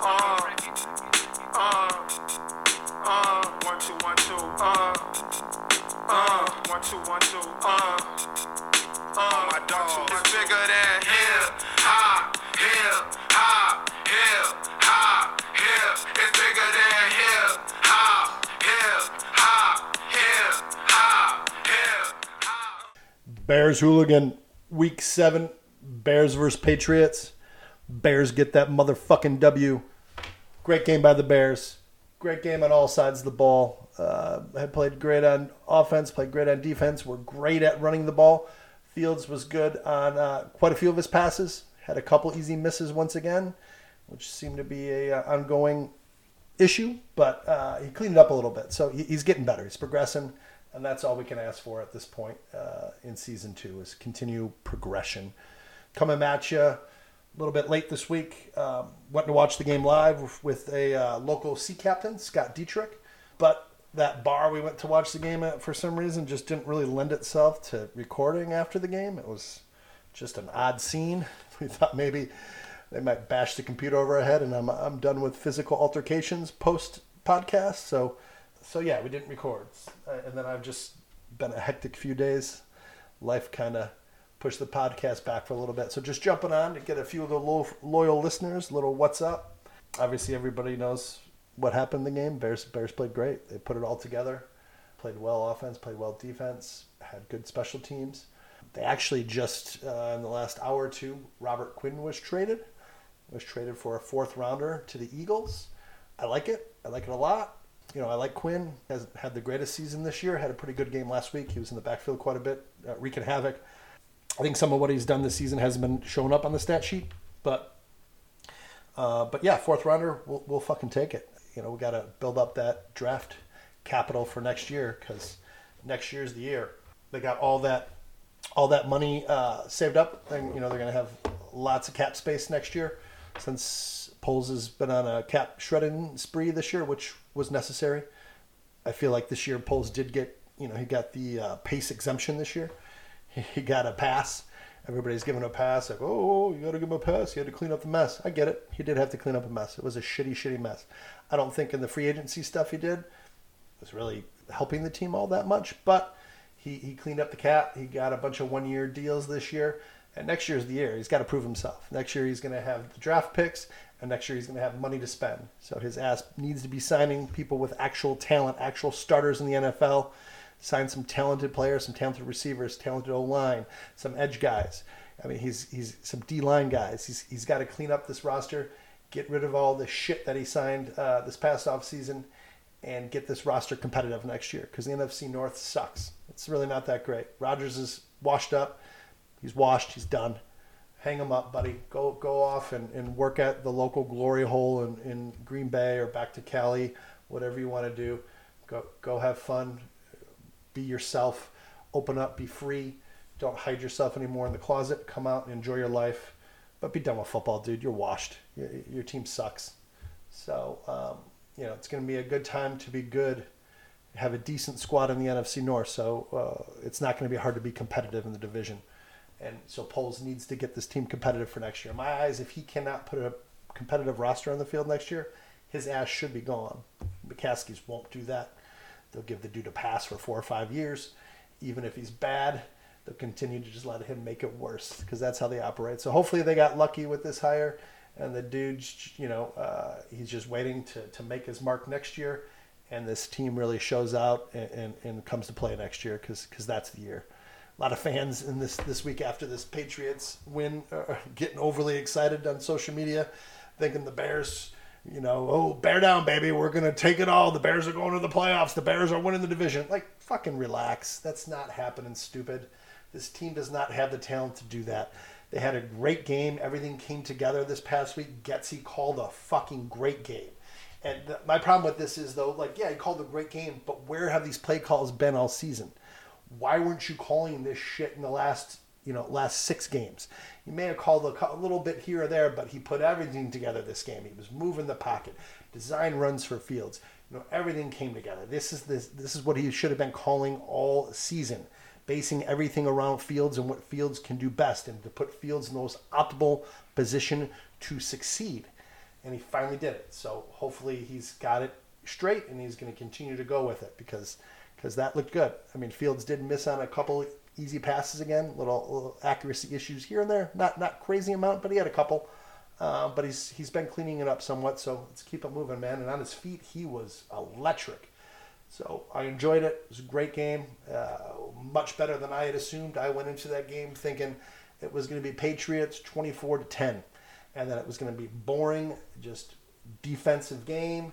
Uh, uh, uh, hop. Bears hooligan, week seven. Bears versus Patriots. Bears get that motherfucking W. Great game by the Bears. Great game on all sides of the ball. Uh, had played great on offense, played great on defense. Were great at running the ball. Fields was good on uh, quite a few of his passes. Had a couple easy misses once again, which seemed to be a uh, ongoing issue. But uh, he cleaned it up a little bit, so he, he's getting better. He's progressing, and that's all we can ask for at this point uh, in season two is continue progression. Coming at you a little bit late this week. Um, went to watch the game live with, a uh, local sea captain, Scott Dietrich. But that bar we went to watch the game at, for some reason, just didn't really lend itself to recording after the game. It was just an odd scene. We thought maybe they might bash the computer over our head, and I'm, I'm done with physical altercations post podcast. So, so yeah, we didn't record. Uh, and then I've just been a hectic few days. Life kind of push the podcast back for a little bit. So just jumping on to get a few of the lo- loyal listeners, little what's up. Obviously, everybody knows what happened in the game. Bears Bears played great. They put it all together. Played well offense, played well defense, had good special teams. They actually just uh, in the last hour or two, Robert Quinn was traded. Was traded for a fourth rounder to the Eagles. I like it. I like it a lot. You know, I like Quinn. Has had the greatest season this year. Had a pretty good game last week. He was in the backfield quite a bit, uh, wreaking havoc. I think some of what he's done this season hasn't been shown up on the stat sheet, but uh, but yeah, fourth rounder, we'll, we'll fucking take it. You know, we got to build up that draft capital for next year because next year's the year. They got all that all that money uh, saved up, and you know they're gonna have lots of cap space next year. Since Poles has been on a cap shredding spree this year, which was necessary. I feel like this year Poles did get, you know, he got the uh, pace exemption this year he got a pass. Everybody's giving a pass, like, oh, oh you got to give him a pass. He had to clean up the mess. I get it. He did have to clean up a mess. It was a shitty, shitty mess. I don't think in the free agency stuff he did was really helping the team all that much, but he, he cleaned up the cap. He got a bunch of one year deals this year. And next year's the year. He's got to prove himself. Next year he's going to have the draft picks, and next year he's going to have money to spend. So his ass needs to be signing people with actual talent, actual starters in the NFL sign some talented players, some talented receivers, talented O line, some edge guys. I mean, he's he's some D line guys. He's he's got to clean up this roster, get rid of all the shit that he signed uh, this past off season, and get this roster competitive next year. Because the NFC North sucks. It's really not that great. Rodgers is washed up. He's washed. He's done. Hang him up, buddy. Go go off and, and work at the local glory hole in, in Green Bay or back to Cali, whatever you want to do. Go go have fun be yourself, open up, be free. Don't hide yourself anymore in the closet. Come out and enjoy your life. But be done with football, dude. You're washed. Your, your team sucks. So, um, you know, it's going to be a good time to be good. Have a decent squad in the NFC North. So uh, it's not going to be hard to be competitive in the division. And so Poles needs to get this team competitive for next year. In my eyes, if he cannot put a competitive roster on the field next year, his ass should be gone. McCaskey's won't do that. They'll give the dude a pass for four or five years. Even if he's bad, they'll continue to just let him make it worse because that's how they operate. So hopefully they got lucky with this hire, and the dude's, you know, uh, he's just waiting to, to make his mark next year, and this team really shows out and, and, and comes to play next year because that's the year. A lot of fans in this this week after this Patriots win are getting overly excited on social media, thinking the Bears you know, oh, bear down, baby. We're going to take it all. The Bears are going to the playoffs. The Bears are winning the division. Like, fucking relax. That's not happening, stupid. This team does not have the talent to do that. They had a great game. Everything came together this past week. Getsy called a fucking great game. And the, my problem with this is, though, like, yeah, he called a great game, but where have these play calls been all season? Why weren't you calling this shit in the last, you know, last six games? He may have called a, little bit here or there, but he put everything together this game. He was moving the pocket, design runs for Fields. You know, everything came together. This is this this is what he should have been calling all season, basing everything around Fields and what Fields can do best, and to put Fields in the most optimal position to succeed, and he finally did it. So hopefully he's got it straight, and he's going to continue to go with it because because that looked good. I mean, Fields did miss on a couple easy passes again, little, little accuracy issues here and there, not not crazy amount, but he had a couple. Uh, but he's he's been cleaning it up somewhat, so let's keep it moving, man. And on his feet, he was electric. So I enjoyed it. It was a great game, uh, much better than I had assumed. I went into that game thinking it was going to be Patriots 24 to 10, and that it was going to be boring, just defensive game,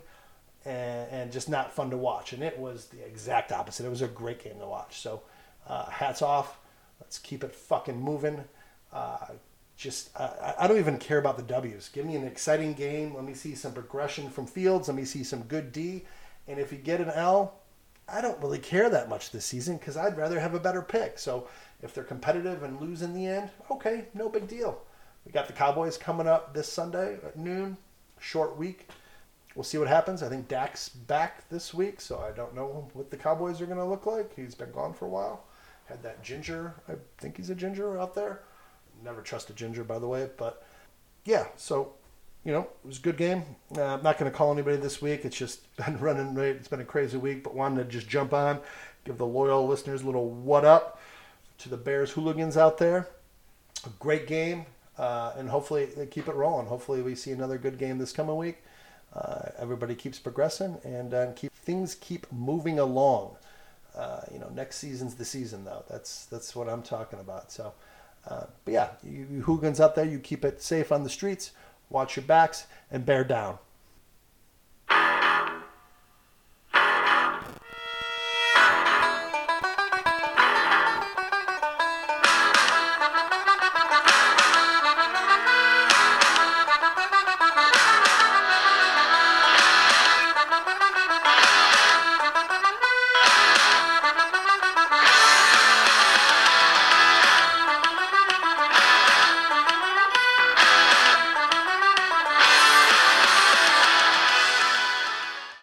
and, and just not fun to watch. And it was the exact opposite. It was a great game to watch. So uh, hats off. Let's keep it fucking moving. Uh, just I, I don't even care about the W's. Give me an exciting game. Let me see some progression from Fields. Let me see some good D and if you get an L, I don't really care that much this season because I'd rather have a better pick. So if they're competitive and lose in the end, okay, no big deal. We got the Cowboys coming up this Sunday at noon, short week. We'll see what happens. I think Dak's back this week, so I don't know what the Cowboys are going to look like. He's been gone for a while. Had that ginger, I think he's a ginger out there. Never trust a ginger, by the way, but yeah. So you know, it was a good game. Uh, I'm not going to call anybody this week. It's just been running late. It's been a crazy week, but wanted to just jump on, give the loyal listeners a little what up to the Bears hooligans out there. A great game, uh, and hopefully they keep it rolling. Hopefully we see another good game this coming week. Uh, everybody keeps progressing and uh, keep things keep moving along. Uh, you know, next season's the season though. That's that's what I'm talking about. So, uh, but yeah, you, you out there, you keep it safe on the streets watch your backs, and bear down.